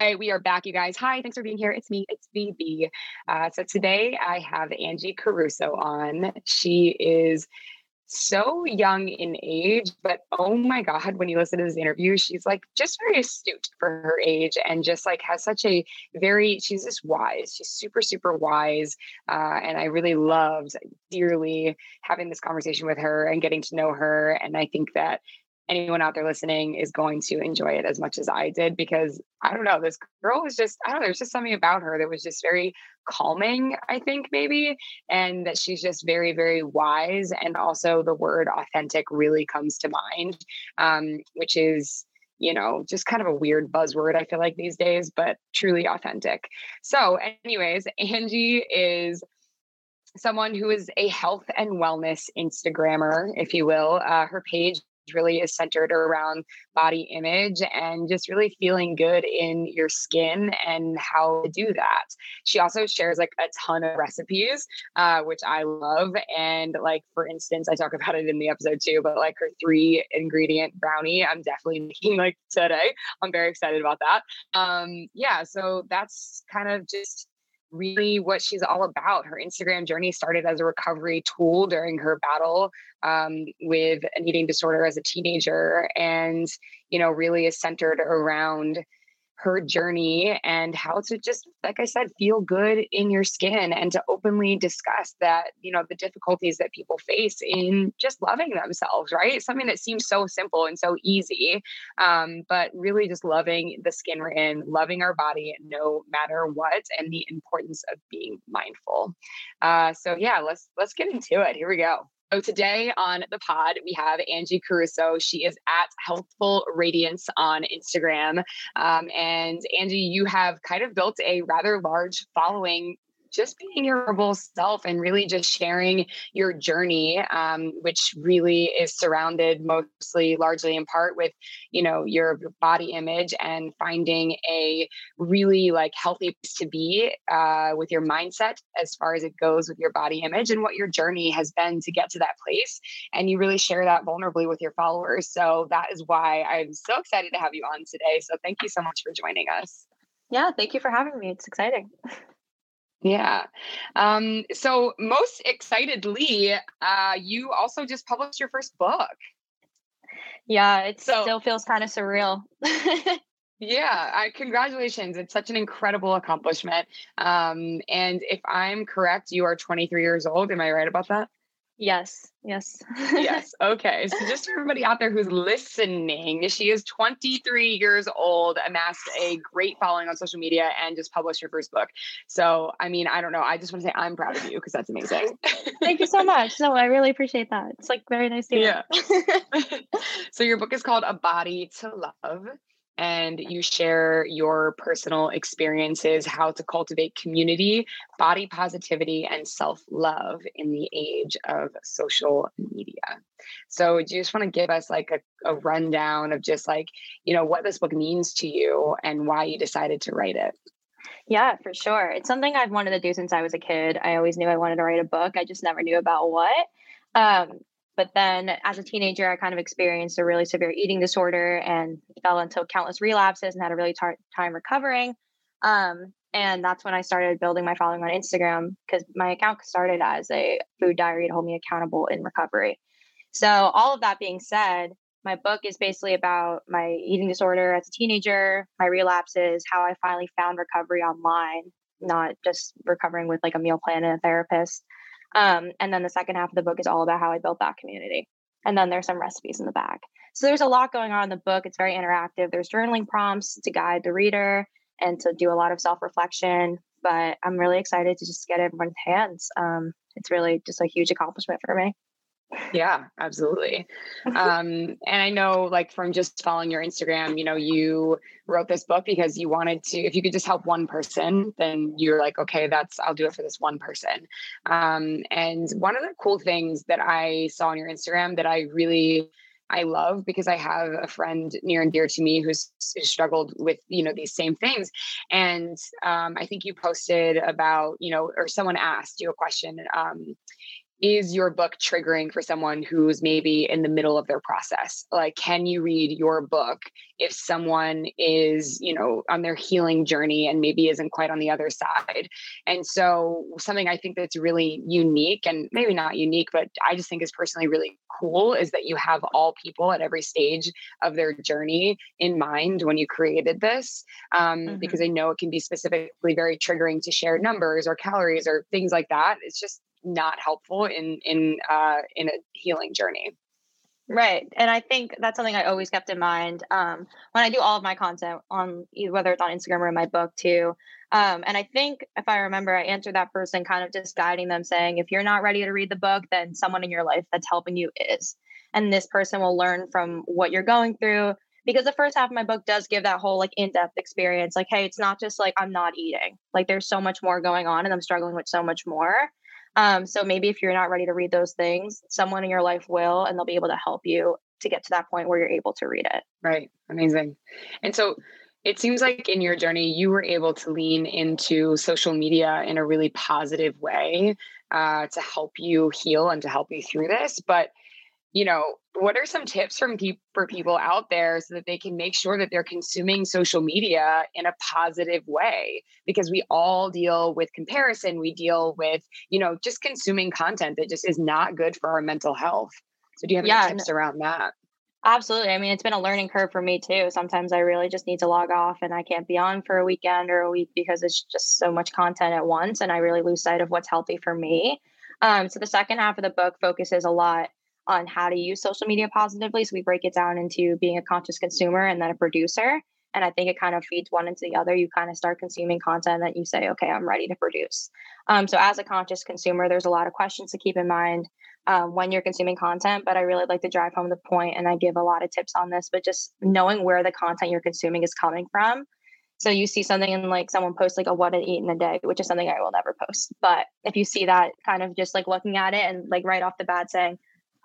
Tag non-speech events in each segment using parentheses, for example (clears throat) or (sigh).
Right, we are back, you guys. Hi, thanks for being here. It's me, it's BB. Uh, so today I have Angie Caruso on. She is so young in age, but oh my God, when you listen to this interview, she's like just very astute for her age and just like has such a very, she's just wise. She's super, super wise. Uh, and I really loved dearly having this conversation with her and getting to know her. And I think that anyone out there listening is going to enjoy it as much as I did because I don't know, this girl was just, I don't know, there's just something about her that was just very calming, I think, maybe. And that she's just very, very wise. And also the word authentic really comes to mind, um, which is, you know, just kind of a weird buzzword, I feel like these days, but truly authentic. So, anyways, Angie is someone who is a health and wellness Instagrammer, if you will. Uh, her page really is centered around body image and just really feeling good in your skin and how to do that. She also shares like a ton of recipes, uh, which I love. And like, for instance, I talk (laughs) about it in the episode too, but like her three ingredient brownie, I'm definitely making like today. I'm very excited about that. Um, yeah, so that's kind of just really what she's all about. Her Instagram journey started as a recovery tool during her battle um, with an eating disorder as a teenager, and you know, really is centered around her journey and how to just like i said feel good in your skin and to openly discuss that you know the difficulties that people face in just loving themselves right? Something that seems so simple and so easy um, but really just loving the skin we're in loving our body no matter what and the importance of being mindful. Uh, so yeah let's let's get into it. Here we go so today on the pod, we have Angie Caruso. She is at Healthful Radiance on Instagram. Um, and Angie, you have kind of built a rather large following just being your whole self and really just sharing your journey, um, which really is surrounded mostly, largely in part with, you know, your body image and finding a really like healthy place to be uh, with your mindset as far as it goes with your body image and what your journey has been to get to that place. And you really share that vulnerably with your followers. So that is why I'm so excited to have you on today. So thank you so much for joining us. Yeah, thank you for having me. It's exciting. (laughs) Yeah. Um, so most excitedly, uh, you also just published your first book. Yeah, it so, still feels kind of surreal. (laughs) yeah, I, congratulations. It's such an incredible accomplishment. Um, and if I'm correct, you are 23 years old. Am I right about that? Yes, yes. (laughs) yes. Okay. So, just for everybody out there who's listening, she is 23 years old, amassed a great following on social media, and just published her first book. So, I mean, I don't know. I just want to say I'm proud of you because that's amazing. Thank you so much. No, I really appreciate that. It's like very nice to hear. Yeah. (laughs) (laughs) so, your book is called A Body to Love and you share your personal experiences, how to cultivate community, body positivity, and self love in the age of social media. So, do you just want to give us like a, a, rundown of just like, you know, what this book means to you and why you decided to write it? Yeah, for sure. It's something I've wanted to do since I was a kid. I always knew I wanted to write a book, I just never knew about what. Um, but then as a teenager, I kind of experienced a really severe eating disorder and fell into countless relapses and had a really hard time recovering. Um, and that's when I started building my following on Instagram because my account started as a food diary to hold me accountable in recovery. So, all of that being said, my book is basically about my eating disorder as a teenager, my relapses, how I finally found recovery online, not just recovering with like a meal plan and a therapist. Um, and then the second half of the book is all about how I built that community. And then there's some recipes in the back. So there's a lot going on in the book. It's very interactive. There's journaling prompts to guide the reader and to do a lot of self reflection. But I'm really excited to just get everyone's hands. Um, it's really just a huge accomplishment for me. Yeah, absolutely. um, (laughs) and I know, like, from just following your Instagram, you know, you wrote this book because you wanted to, if you could just help one person, then you're like, okay, that's, I'll do it for this one person. Um, and one of the cool things that I saw on your Instagram that I really, I love because I have a friend near and dear to me who's, who's struggled with you know these same things, and um, I think you posted about you know or someone asked you a question. Um, is your book triggering for someone who's maybe in the middle of their process? Like can you read your book if someone is you know on their healing journey and maybe isn't quite on the other side? And so something i think that's really unique and maybe not unique but i just think is personally really cool is that you have all people at every stage of their journey in mind when you created this um, mm-hmm. because i know it can be specifically very triggering to share numbers or calories or things like that. It's just not helpful in in uh, in a healing journey. Right. And I think that's something I always kept in mind um, when I do all of my content on whether it's on Instagram or in my book too. Um, and I think if I remember, I answered that person kind of just guiding them saying, if you're not ready to read the book, then someone in your life that's helping you is. And this person will learn from what you're going through. Because the first half of my book does give that whole like in depth experience. Like, hey, it's not just like I'm not eating, like, there's so much more going on and I'm struggling with so much more. Um, so maybe if you're not ready to read those things, someone in your life will, and they'll be able to help you to get to that point where you're able to read it. Right. Amazing. And so it seems like in your journey, you were able to lean into social media in a really positive way uh, to help you heal and to help you through this. But you know, what are some tips from pe- for people out there so that they can make sure that they're consuming social media in a positive way? Because we all deal with comparison, we deal with, you know, just consuming content that just is not good for our mental health. So, do you have yeah, any tips around that? Absolutely. I mean, it's been a learning curve for me too. Sometimes I really just need to log off and I can't be on for a weekend or a week because it's just so much content at once and I really lose sight of what's healthy for me. Um, so the second half of the book focuses a lot on how to use social media positively. So we break it down into being a conscious consumer and then a producer. And I think it kind of feeds one into the other. You kind of start consuming content that you say, okay, I'm ready to produce. Um, so as a conscious consumer, there's a lot of questions to keep in mind um, when you're consuming content. But I really like to drive home the point, and I give a lot of tips on this. But just knowing where the content you're consuming is coming from. So you see something and like someone posts like a what to eat in a day, which is something I will never post. But if you see that kind of just like looking at it and like right off the bat saying,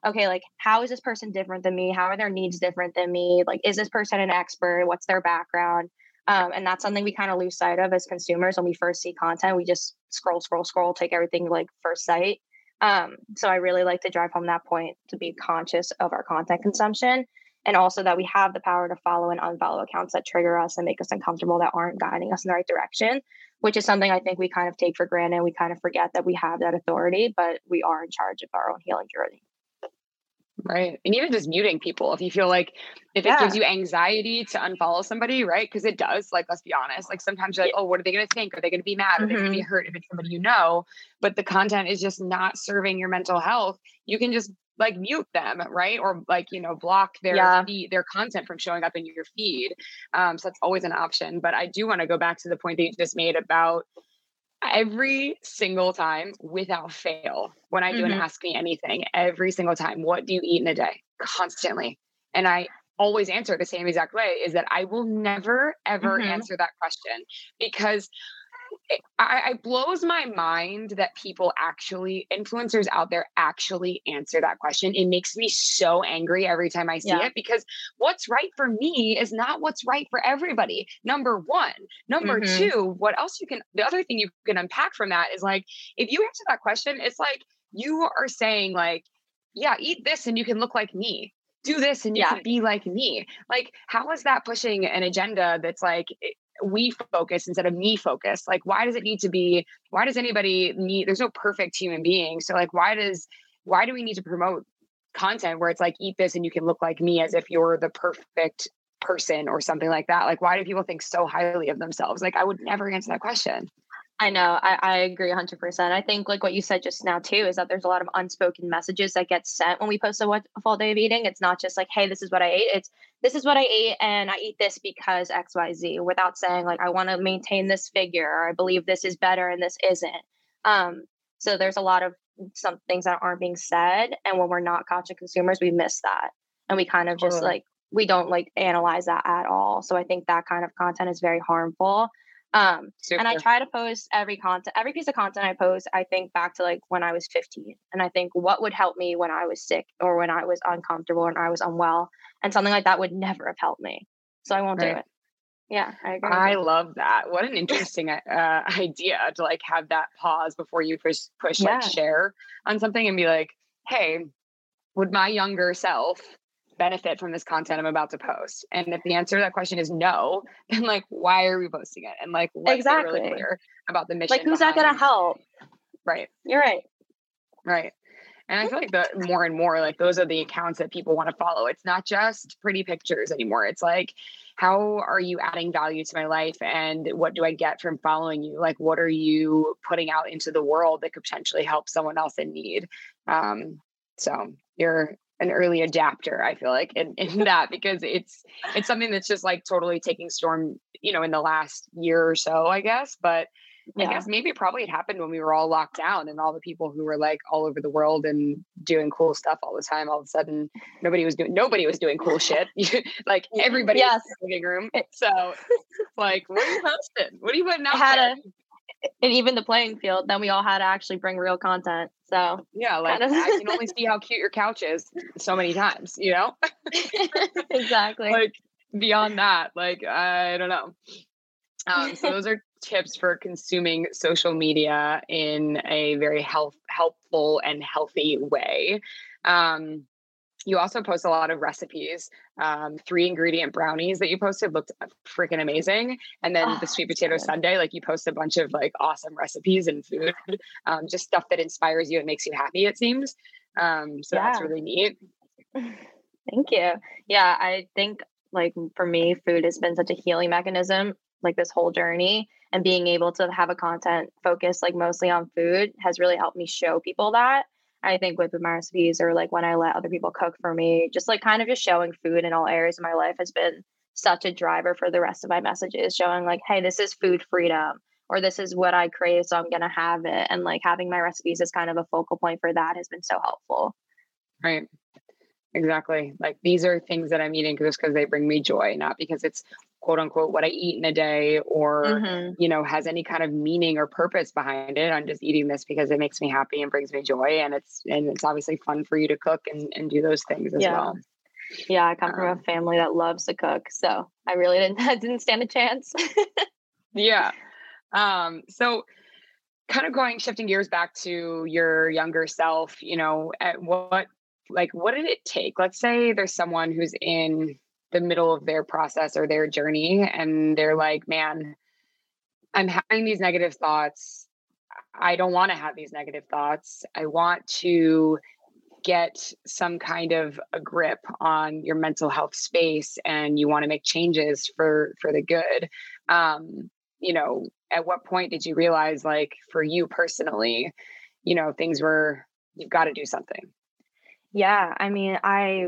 okay, like how is this person different than me? How are their needs different than me? Like, is this person an expert? What's their background? Um, and that's something we kind of lose sight of as consumers when we first see content. We just scroll, scroll, scroll, take everything like first sight. Um, so I really like to drive home that point to be conscious of our content consumption and also that we have the power to follow and unfollow accounts that trigger us and make us uncomfortable that aren't guiding us in the right direction, which is something I think we kind of take for granted. We kind of forget that we have that authority, but we are in charge of our own healing journey. Right. And even just muting people if you feel like if yeah. it gives you anxiety to unfollow somebody, right? Because it does, like, let's be honest. Like sometimes you're like, oh, what are they going to think? Are they going to be mad? Are mm-hmm. they going to be hurt if it's somebody you know? But the content is just not serving your mental health. You can just like mute them, right? Or like, you know, block their yeah. feed, their content from showing up in your feed. Um, so that's always an option. But I do want to go back to the point that you just made about every single time without fail when I do mm-hmm. an ask me anything, every single time, what do you eat in a day? Constantly. And I always answer the same exact way is that I will never ever mm-hmm. answer that question because it, I, it blows my mind that people actually influencers out there actually answer that question it makes me so angry every time i see yeah. it because what's right for me is not what's right for everybody number one number mm-hmm. two what else you can the other thing you can unpack from that is like if you answer that question it's like you are saying like yeah eat this and you can look like me do this and you yeah. can be like me. Like, how is that pushing an agenda that's like we focus instead of me focus. Like why does it need to be why does anybody need there's no perfect human being. So like why does why do we need to promote content where it's like eat this and you can look like me as if you're the perfect person or something like that? Like why do people think so highly of themselves? Like i would never answer that question I know. I, I agree 100%. I think, like what you said just now, too, is that there's a lot of unspoken messages that get sent when we post a, what, a full day of eating. It's not just like, hey, this is what I ate. It's this is what I ate, and I eat this because XYZ, without saying, like, I want to maintain this figure, or I believe this is better and this isn't. Um, so there's a lot of some things that aren't being said and when we're not conscious consumers we miss that and we kind of just totally. like we don't like analyze that at all so i think that kind of content is very harmful um and i try to post every content every piece of content i post i think back to like when i was 15 and i think what would help me when i was sick or when i was uncomfortable and i was unwell and something like that would never have helped me so i won't right. do it yeah, I agree. I love that. What an interesting uh, (laughs) idea to like have that pause before you push push yeah. like share on something and be like, "Hey, would my younger self benefit from this content I'm about to post?" And if the answer to that question is no, (laughs) then like, why are we posting it? And like, what's exactly really clear about the mission? Like, who's that going to help? Right. You're right. Right. And I feel like the more and more like those are the accounts that people want to follow. It's not just pretty pictures anymore. It's like, how are you adding value to my life? And what do I get from following you? Like, what are you putting out into the world that could potentially help someone else in need? Um, so you're an early adapter, I feel like, in, in (laughs) that because it's it's something that's just like totally taking storm, you know, in the last year or so, I guess. But yeah. I guess maybe probably it happened when we were all locked down and all the people who were like all over the world and doing cool stuff all the time. All of a sudden, nobody was doing nobody was doing cool shit. (laughs) like everybody yes. in the living room. So, like, what are you posting? What are you putting (laughs) out? Had there? a, and even the playing field. Then we all had to actually bring real content. So yeah, like kind of. I can only (laughs) see how cute your couch is so many times. You know, (laughs) exactly. like beyond that, like I don't know. Um, so (laughs) those are tips for consuming social media in a very health helpful and healthy way. Um, you also post a lot of recipes. Um, three ingredient brownies that you posted looked freaking amazing. And then oh, the sweet potato sundae, like you post a bunch of like awesome recipes and food, um, just stuff that inspires you and makes you happy, it seems. Um, so yeah. that's really neat. (laughs) Thank you. Yeah, I think like for me, food has been such a healing mechanism like this whole journey and being able to have a content focus like mostly on food has really helped me show people that i think with my recipes or like when i let other people cook for me just like kind of just showing food in all areas of my life has been such a driver for the rest of my messages showing like hey this is food freedom or this is what i crave so i'm to have it and like having my recipes as kind of a focal point for that has been so helpful. Right exactly like these are things that i'm eating just because they bring me joy not because it's quote unquote what I eat in a day or mm-hmm. you know has any kind of meaning or purpose behind it. I'm just eating this because it makes me happy and brings me joy and it's and it's obviously fun for you to cook and, and do those things as yeah. well. Yeah, I come um, from a um family that loves to cook, so I really didn't (laughs) I didn't stand a chance. (laughs) yeah. Um so kind of going shifting gears back to your younger self, you know, at what like what did it take? Let's say there's someone who's in the middle of their process or their journey and they're like man i'm having these negative thoughts. I don't want to have these negative thoughts. I want to get some kind of a grip on your mental health space and you want to make changes for for the good. Um you know at what point did you realize like for you personally you know things were you've got to do something yeah i mean i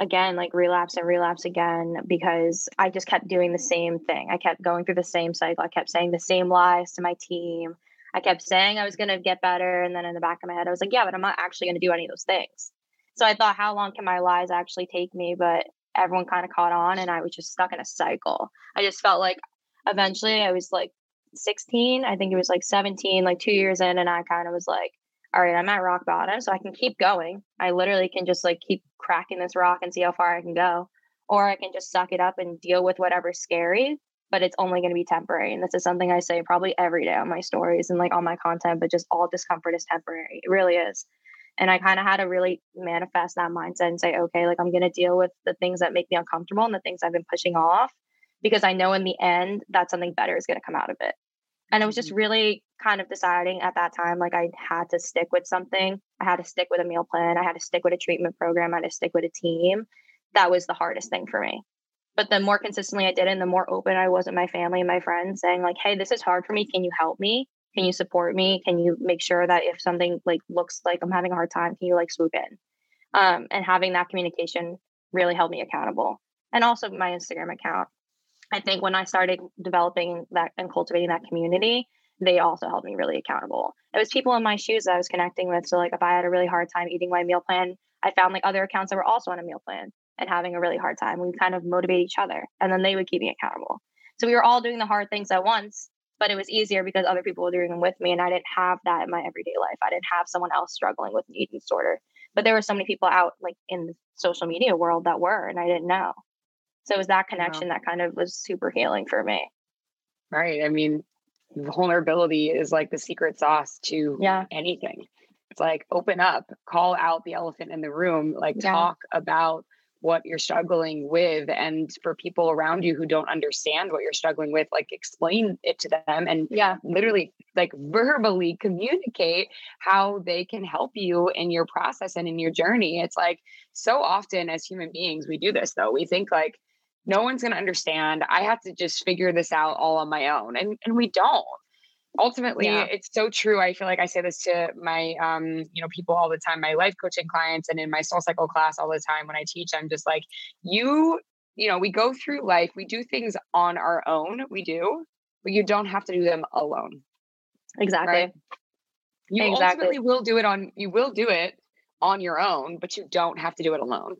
again like relapse and relapse again because I just kept doing the same thing. I kept going through the same cycle. I kept saying the same lies to my team. I kept saying I was going to get better and then in the back of my head I was like, yeah, but I'm not actually going to do any of those things. So I thought how long can my lies actually take me, but everyone kind of caught on and I was just stuck in a cycle. I just felt like eventually I was like 16, I think it was like 17, like 2 years in and I kind of was like all right, I'm at rock bottom, so I can keep going. I literally can just like keep cracking this rock and see how far I can go. Or I can just suck it up and deal with whatever's scary, but it's only going to be temporary. And this is something I say probably every day on my stories and like on my content, but just all discomfort is temporary. It really is. And I kind of had to really manifest that mindset and say, okay, like I'm going to deal with the things that make me uncomfortable and the things I've been pushing off because I know in the end that something better is going to come out of it. And it was just mm-hmm. really kind of deciding at that time like I had to stick with something. I had to stick with a meal plan. I had to stick with a treatment program. I had to stick with a team. That was the hardest thing for me. But the more consistently I did it and the more open I was with my family and my friends saying like, hey, this is hard for me. Can you help me? Can you support me? Can you make sure that if something like looks like I'm having a hard time, can you like swoop in? Um, and having that communication really held me accountable. And also my Instagram account. I think when I started developing that and cultivating that community, they also held me really accountable. It was people in my shoes that I was connecting with. So like if I had a really hard time eating my meal plan, I found like other accounts that were also on a meal plan and having a really hard time. We kind of motivate each other and then they would keep me accountable. So we were all doing the hard things at once, but it was easier because other people were doing them with me and I didn't have that in my everyday life. I didn't have someone else struggling with an eating disorder. But there were so many people out like in the social media world that were and I didn't know. So it was that connection that kind of was super healing for me. Right. I mean, vulnerability is like the secret sauce to yeah. anything. It's like open up, call out the elephant in the room, like yeah. talk about what you're struggling with and for people around you who don't understand what you're struggling with like explain it to them and yeah literally like verbally communicate how they can help you in your process and in your journey it's like so often as human beings we do this though we think like no one's going to understand i have to just figure this out all on my own and and we don't ultimately yeah. it's so true i feel like i say this to my um you know people all the time my life coaching clients and in my soul cycle class all the time when i teach i'm just like you you know we go through life we do things on our own we do but you don't have to do them alone exactly right? you exactly. ultimately will do it on you will do it on your own but you don't have to do it alone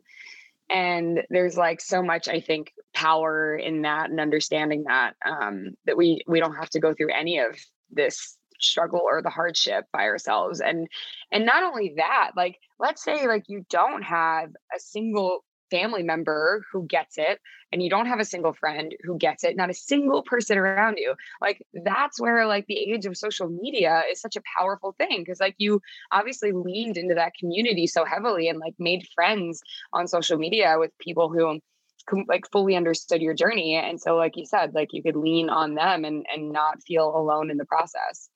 and there's like so much i think power in that and understanding that um that we we don't have to go through any of this struggle or the hardship by ourselves. And and not only that like let's say like you don't have a single family member who gets it and you don't have a single friend who gets it not a single person around you. Like that's where like the age of social media is such a powerful thing because like you obviously leaned into that community so heavily and like made friends on social media with people who like fully understood your journey and so like you said like you could lean on them and and not feel alone in the process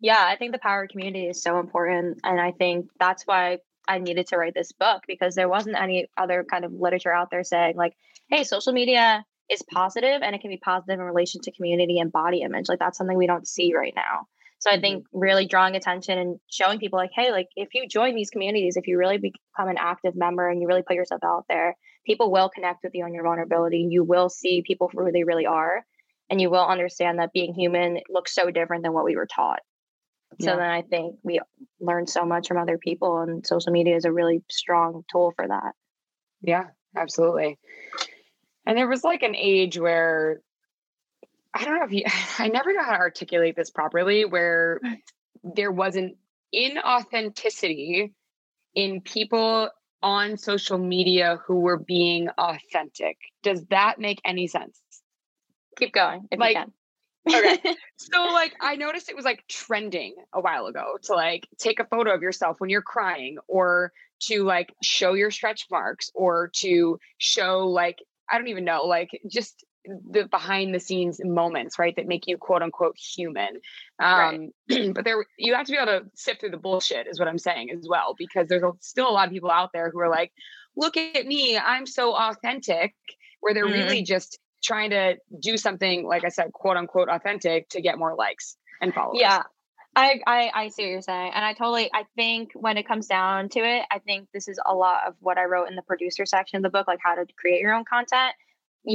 yeah i think the power of community is so important and i think that's why i needed to write this book because there wasn't any other kind of literature out there saying like hey social media is positive and it can be positive in relation to community and body image like that's something we don't see right now so I think mm-hmm. really drawing attention and showing people like, hey, like if you join these communities, if you really become an active member and you really put yourself out there, people will connect with you on your vulnerability. You will see people for who they really are. And you will understand that being human looks so different than what we were taught. So yeah. then I think we learn so much from other people, and social media is a really strong tool for that. Yeah, absolutely. And there was like an age where I don't know if you, (laughs) I never know how to articulate this properly, where mm. there was an inauthenticity in people on social media who were being authentic. Does that make any sense? Keep going if like, you can. okay. (laughs) So like I noticed it was like trending a while ago to like take a photo of yourself when you're crying or to like show your stretch marks or to show like I don't even know like just the behind the scenes moments, right, that make you quote unquote human. Um, right. (clears throat) but there, you have to be able to sift through the bullshit, is what I'm saying as well, because there's still a lot of people out there who are like, look at me, I'm so authentic, where they're mm-hmm. really just trying to do something, like I said, quote unquote authentic to get more likes and followers. Yeah. I, I, I see what you're saying. And I totally, I think when it comes down to it, I think this is a lot of what I wrote in the producer section of the book, like how to create your own content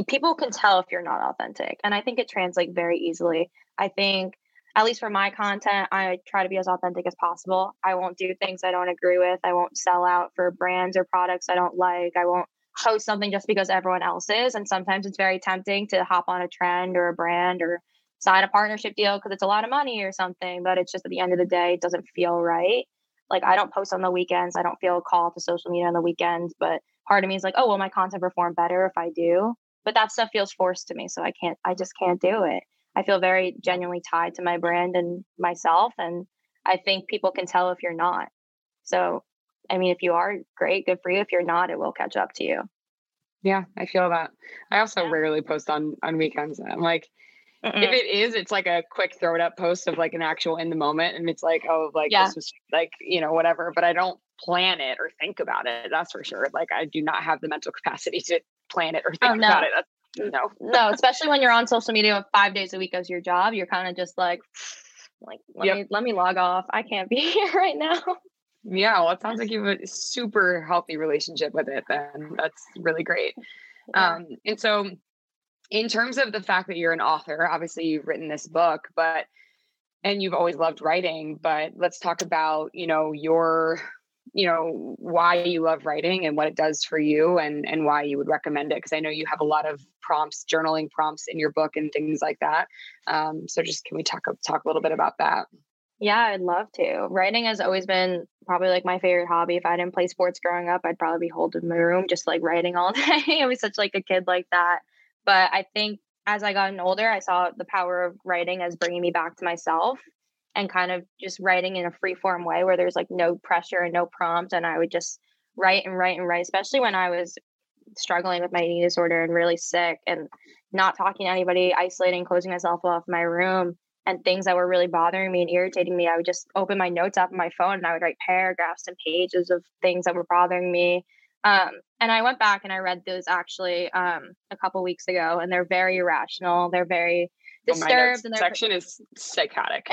people can tell if you're not authentic. And I think it translates very easily. I think, at least for my content, I try to be as authentic as possible. I won't do things I don't agree with. I won't sell out for brands or products I don't like. I won't host something just because everyone else is. And sometimes it's very tempting to hop on a trend or a brand or sign a partnership deal because it's a lot of money or something. But it's just at the end of the day, it doesn't feel right. Like I don't post on the weekends. I don't feel a call to social media on the weekends. But part of me is like, oh, will my content perform better if I do? But that stuff feels forced to me so i can't i just can't do it i feel very genuinely tied to my brand and myself and i think people can tell if you're not so i mean if you are great good for you if you're not it will catch up to you yeah i feel that i also yeah. rarely post on on weekends i'm like Mm-mm. if it is it's like a quick throw it up post of like an actual in the moment and it's like oh like yeah. this was like you know whatever but i don't plan it or think about it that's for sure like i do not have the mental (laughs) capacity to plan it or think oh, no. about it. That's, no, (laughs) no, especially when you're on social media five days a week as your job, you're kind of just like, (sniffs) like let yep. me let me log off. I can't be (laughs) here right now. Yeah, well, it sounds like you have a super healthy relationship with it. Then that's really great. Yeah. Um, and so, in terms of the fact that you're an author, obviously you've written this book, but and you've always loved writing, but let's talk about, you know, your you know why you love writing and what it does for you and and why you would recommend it because i know you have a lot of prompts journaling prompts in your book and things like that. Um, so just can we talk talk a little bit about that? Yeah i'd love to. Writing has always been probably like my favorite hobby. If i didn't play sports growing up i'd probably be holding my room just like writing all (laughs) day. I was such like a kid like that. But i think as i gotten older i saw the power of writing as bringing me back to myself and kind of just writing in a free form way where there's like no pressure and no prompt. And I would just write and write and write, especially when I was struggling with my eating disorder and really sick and not talking to anybody, isolating, closing myself off my room and things that were really bothering me and irritating me. I would just open my notes app on my phone and I would write paragraphs and pages of things that were bothering me. Um, and I went back and I read those actually um, a couple weeks ago, and they're very irrational. They're very disturbed. And section is psychotic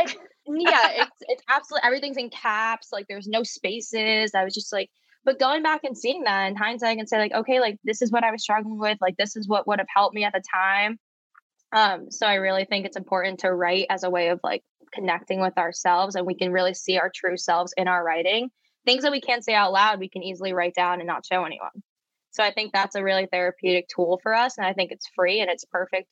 yeah, (laughs) it's it's absolutely everything's in caps. Like there's no spaces. I was just like, but going back and seeing that in hindsight, I can say like, okay, like this is what I was struggling with. Like this is what would have helped me at the time. Um, so I really think it's important to write as a way of like connecting with ourselves, and we can really see our true selves in our writing. Things that we can't say out loud, we can easily write down and not show anyone. So I think that's a really therapeutic tool for us, and I think it's free and it's perfect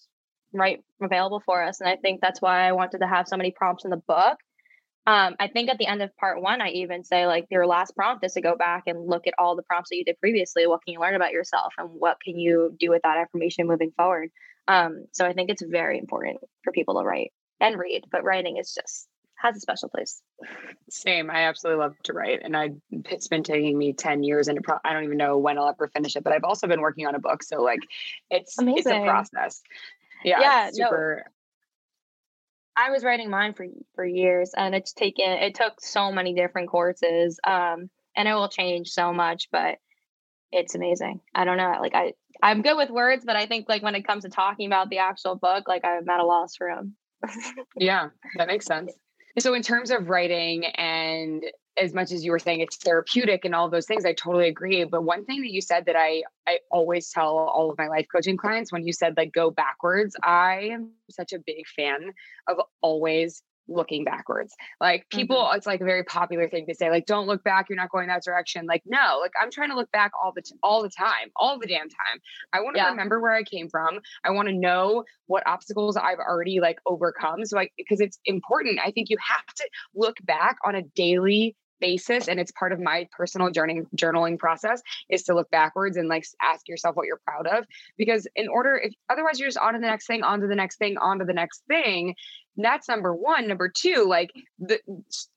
right available for us. And I think that's why I wanted to have so many prompts in the book. Um, I think at the end of part one, I even say like your last prompt is to go back and look at all the prompts that you did previously. What can you learn about yourself, and what can you do with that information moving forward? Um, so I think it's very important for people to write and read, but writing is just has a special place. Same. I absolutely love to write, and I it's been taking me ten years, and pro- I don't even know when I'll ever finish it. But I've also been working on a book, so like it's Amazing. it's a process. Yeah, yeah, super. No. I was writing mine for for years, and it's taken. It took so many different courses, um, and it will change so much. But it's amazing. I don't know. Like I, I'm good with words, but I think like when it comes to talking about the actual book, like I'm at a loss for them. (laughs) yeah, that makes sense. So, in terms of writing and as much as you were saying it's therapeutic and all those things i totally agree but one thing that you said that i i always tell all of my life coaching clients when you said like go backwards i am such a big fan of always looking backwards. Like people, mm-hmm. it's like a very popular thing to say, like, don't look back, you're not going that direction. Like, no, like I'm trying to look back all the t- all the time, all the damn time. I want to yeah. remember where I came from. I want to know what obstacles I've already like overcome. So I because it's important. I think you have to look back on a daily basis and it's part of my personal journey journaling process is to look backwards and like ask yourself what you're proud of because in order if otherwise you're just on to the next thing on to the next thing on to the next thing that's number one. Number two like the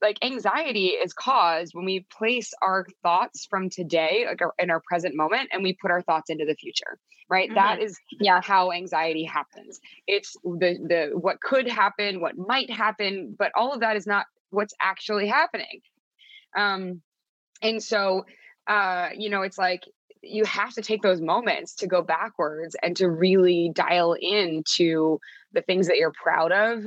like anxiety is caused when we place our thoughts from today like our, in our present moment and we put our thoughts into the future right? Mm-hmm. that is yeah how anxiety happens. It's the the what could happen what might happen but all of that is not what's actually happening um and so uh you know it's like you have to take those moments to go backwards and to really dial into the things that you're proud of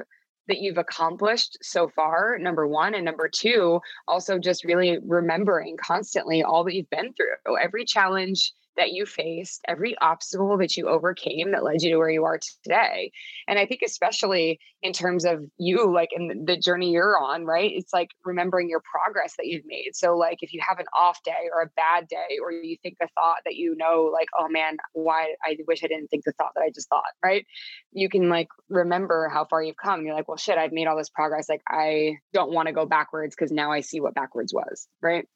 that you've accomplished so far, number one. And number two, also just really remembering constantly all that you've been through, every challenge that you faced, every obstacle that you overcame that led you to where you are today. And I think, especially in terms of you, like in the journey you're on, right? It's like remembering your progress that you've made. So, like, if you have an off day or a bad day, or you think a thought that you know, like, oh man, why I wish I didn't think the thought that I just thought, right? You can like remember how far you've come. You're like, well, shit, I've made all this progress. Like, I don't want to go backwards because now I see what backwards was, right?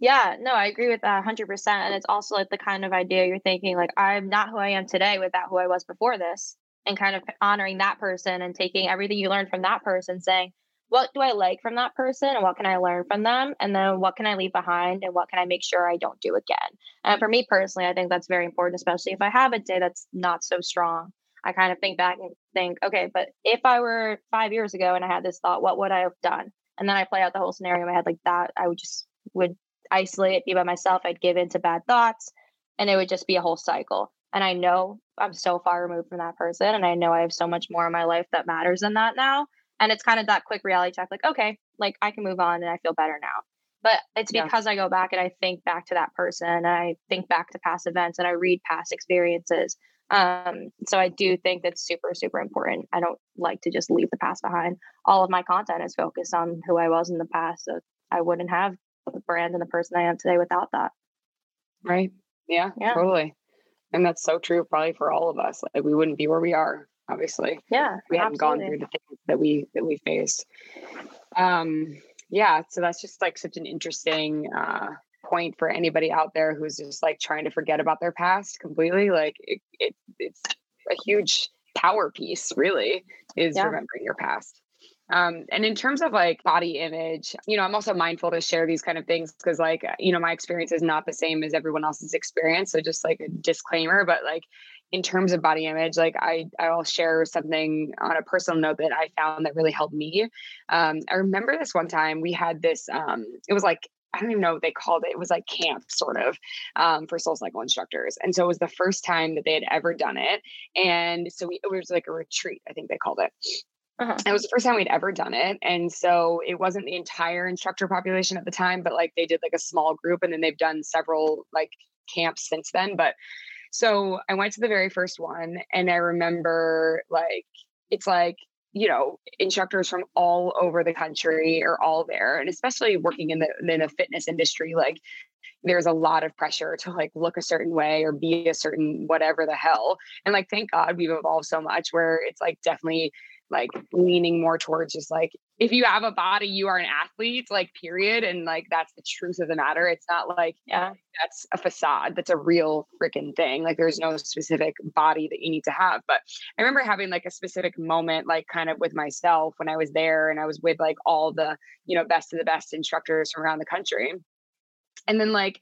Yeah, no, I agree with that 100%. And it's also like the kind of idea you're thinking, like, I'm not who I am today without who I was before this, and kind of honoring that person and taking everything you learned from that person, saying, what do I like from that person and what can I learn from them? And then what can I leave behind and what can I make sure I don't do again? And for me personally, I think that's very important, especially if I have a day that's not so strong. I kind of think back and think, okay, but if I were five years ago and I had this thought, what would I have done? And then I play out the whole scenario in my head like that. I would just would isolate, be by myself. I'd give in to bad thoughts, and it would just be a whole cycle. And I know I'm so far removed from that person, and I know I have so much more in my life that matters than that now. And it's kind of that quick reality check, like, okay, like I can move on and I feel better now. But it's because yeah. I go back and I think back to that person and I think back to past events and I read past experiences. Um, so I do think that's super, super important. I don't like to just leave the past behind. All of my content is focused on who I was in the past. So I wouldn't have the brand and the person I am today without that. Right. Yeah, yeah. totally. And that's so true probably for all of us. Like we wouldn't be where we are, obviously. Yeah. We haven't absolutely. gone through the things that we that we faced. Um yeah, so that's just like such an interesting uh point for anybody out there who's just like trying to forget about their past completely. Like it, it it's a huge power piece, really, is yeah. remembering your past. Um, and in terms of like body image, you know, I'm also mindful to share these kind of things because, like, you know, my experience is not the same as everyone else's experience. So just like a disclaimer, but like in terms of body image, like I I'll share something on a personal note that I found that really helped me. Um, I remember this one time we had this. Um, it was like I don't even know what they called it. It was like camp, sort of, um, for Soul Cycle instructors. And so it was the first time that they had ever done it. And so we, it was like a retreat, I think they called it. Uh-huh. It was the first time we'd ever done it. And so it wasn't the entire instructor population at the time, but like they did like a small group and then they've done several like camps since then. But so I went to the very first one and I remember like, it's like, you know, instructors from all over the country are all there. And especially working in the in the fitness industry, like there's a lot of pressure to like look a certain way or be a certain whatever the hell. And like thank God we've evolved so much where it's like definitely like leaning more towards just like if you have a body you are an athlete like period and like that's the truth of the matter. It's not like yeah. that's a facade that's a real freaking thing. Like there's no specific body that you need to have but i remember having like a specific moment like kind of with myself when i was there and i was with like all the you know best of the best instructors from around the country. And then like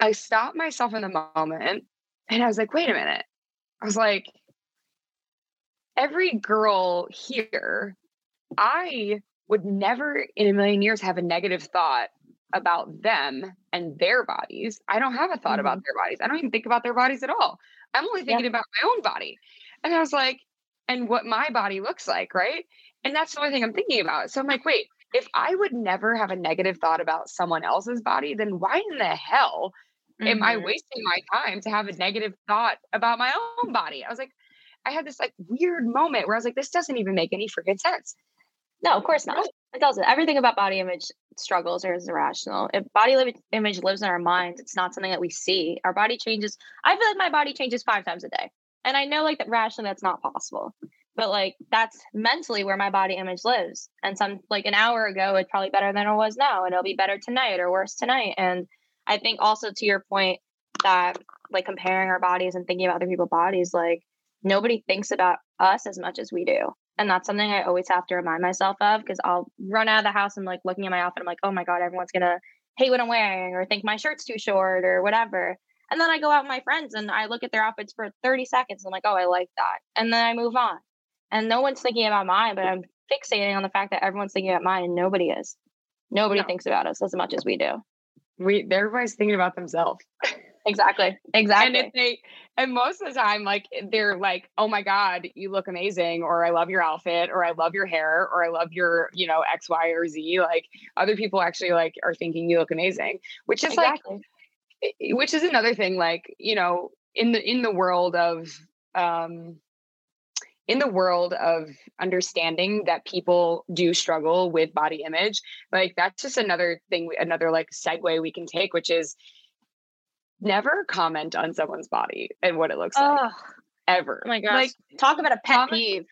i stopped myself in the moment and i was like wait a minute. I was like every girl here, I would never in a million years have a negative thought about them and their bodies. I don't have a thought mm-hmm. about their bodies. I don't even think about their bodies at all. I'm only thinking yeah. about my own body. And I was like, and what my body looks like, right? And that's the only thing I'm thinking about. So I'm like, wait, if I would never have a negative thought about someone else's body, then why in the hell mm-hmm. am I mm-hmm. wasting my time to have a negative thought about my own body? I was like, I had this like weird moment where I was like, this doesn't even make any freaking sense. No, of course not. It doesn't. Everything about body image struggles or is irrational. If body li- image lives in our minds, it's not something that we see. Our body changes. I feel like my body changes five times a day. And I know like that rationally that's not possible. But like that's mentally where my body image lives. And some like an hour ago, it's probably better than it was now. And it'll be better tonight or worse tonight. And I think also to your point that like comparing our bodies and thinking about other people's bodies, like nobody thinks about us as much as we do. And that's something I always have to remind myself of because I'll run out of the house and like looking at my outfit. I'm like, oh my God, everyone's going to hate what I'm wearing or think my shirt's too short or whatever. And then I go out with my friends and I look at their outfits for 30 seconds. And I'm like, oh, I like that. And then I move on. And no one's thinking about mine, but I'm fixating on the fact that everyone's thinking about mine and nobody is. Nobody no. thinks about us as much as we do. We everybody's thinking about themselves. (laughs) exactly exactly and if they and most of the time like they're like oh my god you look amazing or i love your outfit or i love your hair or i love your you know x y or z like other people actually like are thinking you look amazing which is exactly. like which is another thing like you know in the in the world of um in the world of understanding that people do struggle with body image like that's just another thing another like segue we can take which is never comment on someone's body and what it looks oh, like ever. Oh my gosh. Like talk about a pet comment, peeve.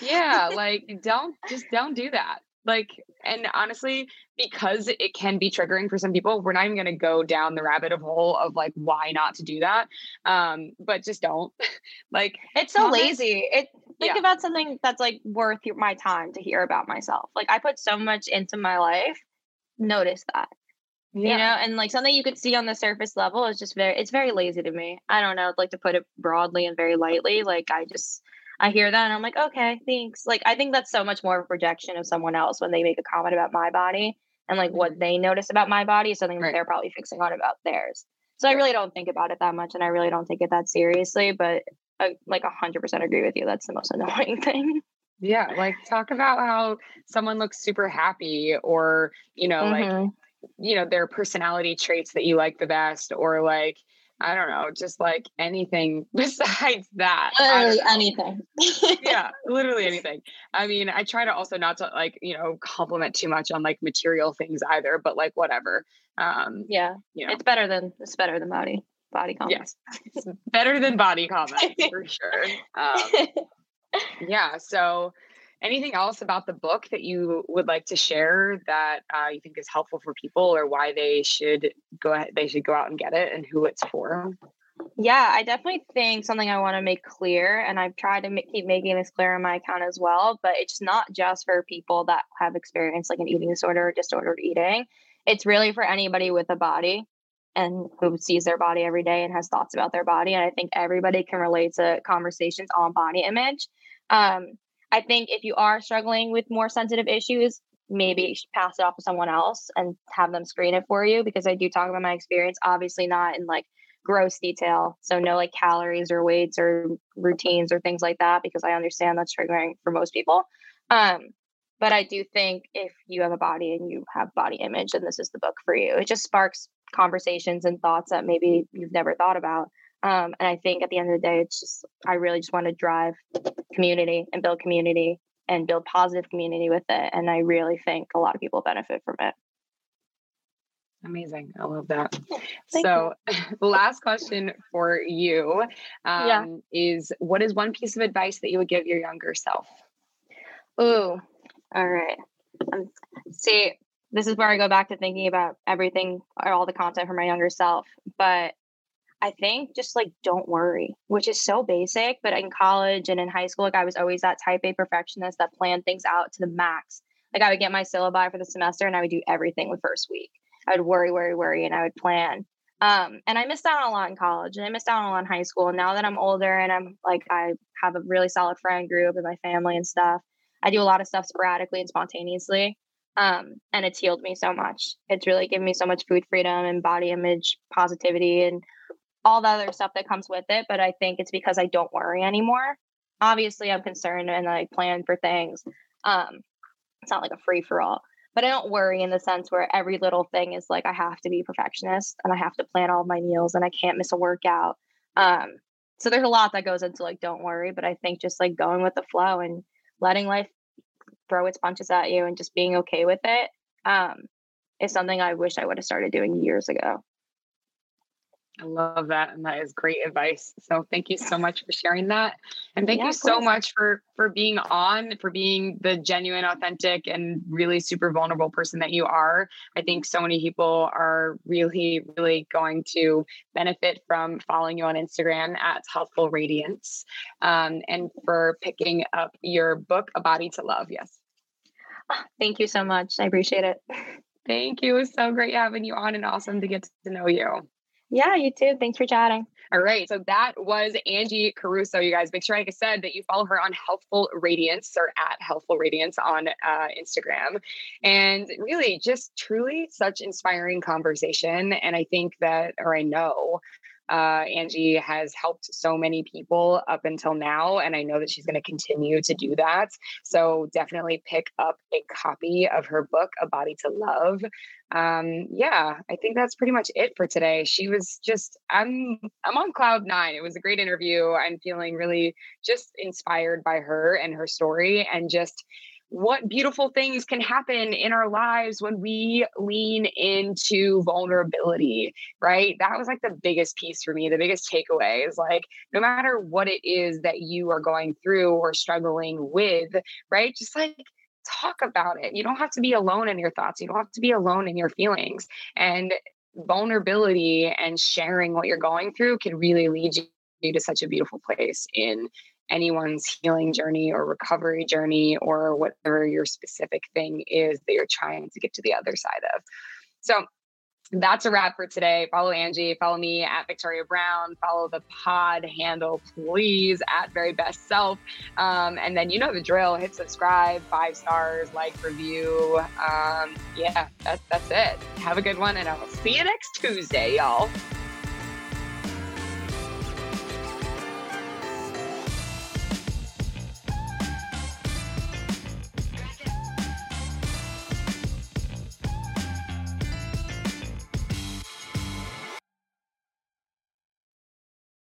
Yeah, (laughs) like don't just don't do that. Like and honestly, because it can be triggering for some people, we're not even going to go down the rabbit hole of like why not to do that. Um, but just don't. (laughs) like it's so comment, lazy. It think yeah. about something that's like worth my time to hear about myself. Like I put so much into my life. Notice that yeah. you know and like something you could see on the surface level is just very it's very lazy to me i don't know I'd like to put it broadly and very lightly like i just i hear that and i'm like okay thanks like i think that's so much more of a projection of someone else when they make a comment about my body and like what mm-hmm. they notice about my body is something right. that they're probably fixing on about theirs so i really don't think about it that much and i really don't take it that seriously but I, like 100% agree with you that's the most (laughs) annoying thing yeah like talk about how someone looks super happy or you know mm-hmm. like you know their personality traits that you like the best or like I don't know, just like anything (laughs) besides that. Literally anything. yeah, (laughs) literally anything. I mean, I try to also not to like, you know, compliment too much on like material things either, but like whatever. Um, yeah. You know. It's better than it's better than body body comments. Yes. It's better than body (laughs) comments for sure. Um, yeah. So anything else about the book that you would like to share that uh, you think is helpful for people or why they should go ahead they should go out and get it and who it's for? Yeah i definitely think something i want to make clear and i've tried to make, keep making this clear on my account as well but it's not just for people that have experienced like an eating disorder or disordered eating. It's really for anybody with a body and who sees their body every day and has thoughts about their body and i think everybody can relate to conversations on body image. Um, I think if you are struggling with more sensitive issues, maybe pass it off to someone else and have them screen it for you because I do talk about my experience, obviously not in like gross detail. So no like calories or weights or routines or things like that because I understand that's triggering for most people. Um, but I do think if you have a body and you have body image, then this is the book for you. It just sparks conversations and thoughts that maybe you've never thought about. Um, and I think at the end of the day, it's just, I really just want to drive community and build community and build positive community with it. And I really think a lot of people benefit from it. Amazing. I love that. so, the (laughs) last question for you um, yeah. is what is one piece of advice that you would give your younger self? Ooh, all right. Um, see, this is where I go back to thinking about everything or all the content for my younger self. But I think just like don't worry, which is so basic. But in college and in high school, like I was always that type A perfectionist that planned things out to the max. Like I would get my syllabi for the semester and I would do everything the first week. I would worry, worry, worry, and I would plan. Um, and I missed out on a lot in college and I missed out on a lot in high school. And now that I'm older and I'm like, I have a really solid friend group and my family and stuff, I do a lot of stuff sporadically and spontaneously. Um, and it's healed me so much. It's really given me so much food freedom and body image positivity and all the other stuff that comes with it. But I think it's because I don't worry anymore. Obviously, I'm concerned and I plan for things. Um, it's not like a free for all, but I don't worry in the sense where every little thing is like I have to be perfectionist and I have to plan all my meals and I can't miss a workout. Um, so there's a lot that goes into like don't worry, but I think just like going with the flow and letting life throw its punches at you and just being okay with it um, is something I wish I would have started doing years ago. I love that, and that is great advice. So thank you so much for sharing that, and thank yeah, you so much for for being on, for being the genuine, authentic, and really super vulnerable person that you are. I think so many people are really, really going to benefit from following you on Instagram at Healthful Radiance, um, and for picking up your book, A Body to Love. Yes. Ah, thank you so much. I appreciate it. Thank you. It was so great having you on and awesome to get to know you. Yeah, you too. Thanks for chatting. All right. So that was Angie Caruso. You guys make sure, like I said, that you follow her on Healthful Radiance or at Healthful Radiance on uh, Instagram. And really, just truly such inspiring conversation. And I think that, or I know uh, Angie has helped so many people up until now, and I know that she's going to continue to do that. So definitely pick up a copy of her book, A Body to Love. Um, yeah, I think that's pretty much it for today. She was just, I'm, I'm on cloud nine. It was a great interview. I'm feeling really just inspired by her and her story, and just what beautiful things can happen in our lives when we lean into vulnerability, right? That was like the biggest piece for me. The biggest takeaway is like, no matter what it is that you are going through or struggling with, right? Just like, talk about it. You don't have to be alone in your thoughts. You don't have to be alone in your feelings. And vulnerability and sharing what you're going through can really lead you to such a beautiful place in anyone's healing journey or recovery journey or whatever your specific thing is that you're trying to get to the other side of. So that's a wrap for today. Follow Angie, follow me at Victoria Brown, follow the pod handle, please, at Very Best Self. Um, and then you know the drill hit subscribe, five stars, like, review. Um, yeah, that's, that's it. Have a good one, and I will see you next Tuesday, y'all.